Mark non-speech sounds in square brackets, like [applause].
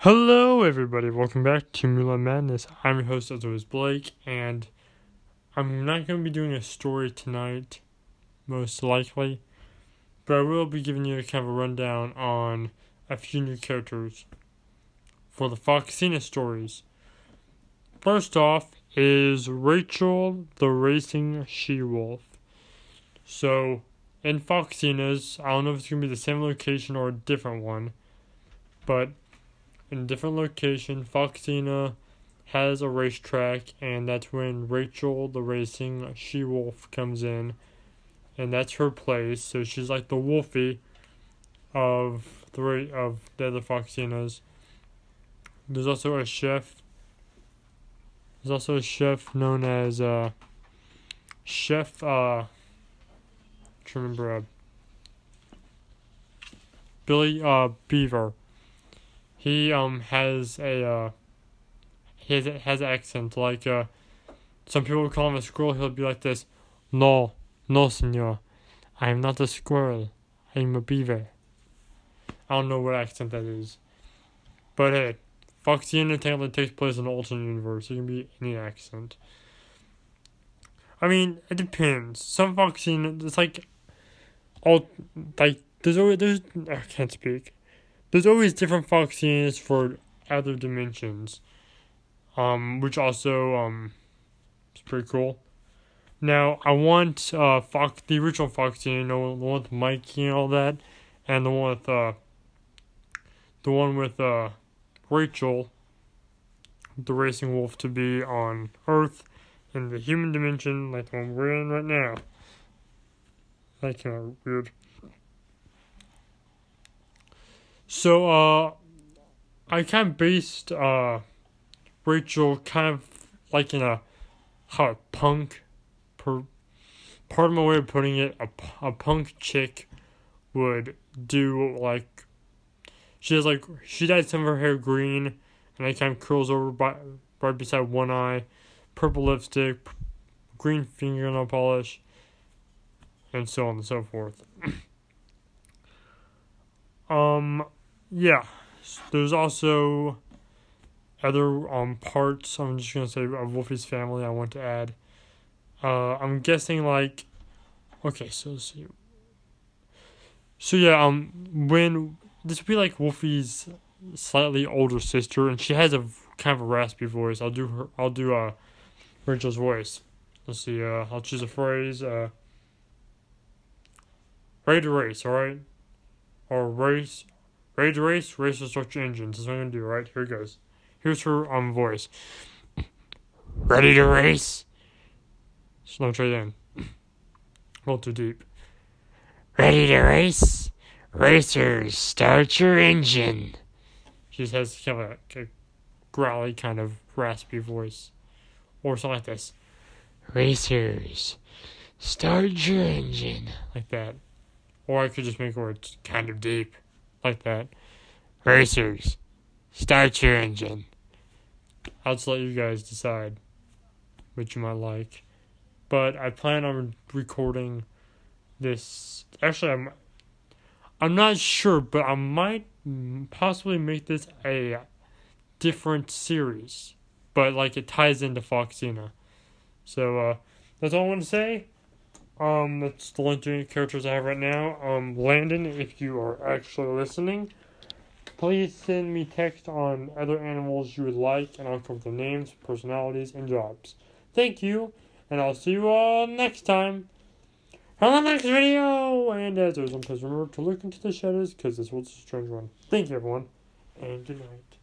Hello, everybody. Welcome back to Mulan Madness. I'm your host, as always, Blake, and I'm not going to be doing a story tonight, most likely, but I will be giving you a kind of a rundown on a few new characters for the Foxina stories. First off is Rachel the Racing She Wolf. So, in Foxina's, I don't know if it's going to be the same location or a different one, but in a different location, Foxina has a racetrack, and that's when Rachel, the racing she wolf, comes in, and that's her place. So she's like the wolfie of three of the other Foxinas. There's also a chef. There's also a chef known as uh, Chef. Uh, remember uh, Billy uh, Beaver he um has a uh he has, has an accent like uh some people call him a squirrel he'll be like this no no senor i am not a squirrel i am a beaver. I don't know what accent that is. But hey foxy entertainment takes place in an alternate universe it can be any accent. I mean it depends. Some and it's like all like there's always there's i can't speak there's always different Foxians for other dimensions, um, which also um, is pretty cool. Now I want uh Fox the original Foxy, you know, the one with Mikey and all that, and the one with uh the one with uh Rachel, the racing wolf, to be on Earth in the human dimension, like the one we're in right now. That kind of weird. So, uh, I kind of based, uh, Rachel kind of like in a, how a punk, per, part of my way of putting it, a, a punk chick would do, like, she has, like, she dyed some of her hair green, and it kind of curls over by, right beside one eye, purple lipstick, green fingernail polish, and so on and so forth. [clears throat] um, yeah, there's also other um parts. I'm just gonna say of Wolfie's family. I want to add. Uh, I'm guessing like, okay, so let's see. So yeah, um, when this would be like Wolfie's slightly older sister, and she has a kind of a raspy voice. I'll do her. I'll do uh, Rachel's voice. Let's see. Uh, I'll choose a phrase. Uh, ready to race. All right, or race Ready to race? Race search engines. That's what I'm gonna do, right? Here it goes. Here's her um voice. Ready to race? Me try again. A little too deep. Ready to race? Racers, start your engine. She just has kind of a, a growly kind of raspy voice. Or something like this. Racers, start your engine. Like that. Or I could just make words kind of deep like that. Racers, start your engine. I'll just let you guys decide which you might like. But I plan on recording this. Actually, I'm. I'm not sure, but I might possibly make this a different series. But like it ties into Foxina. So uh, that's all I want to say. Um, that's the only three characters I have right now. Um, Landon, if you are actually listening, please send me text on other animals you would like, and I'll cover their names, personalities, and jobs. Thank you, and I'll see you all next time on the next video. And as always, remember to look into the shadows because this was a strange one. Thank you, everyone, and good night.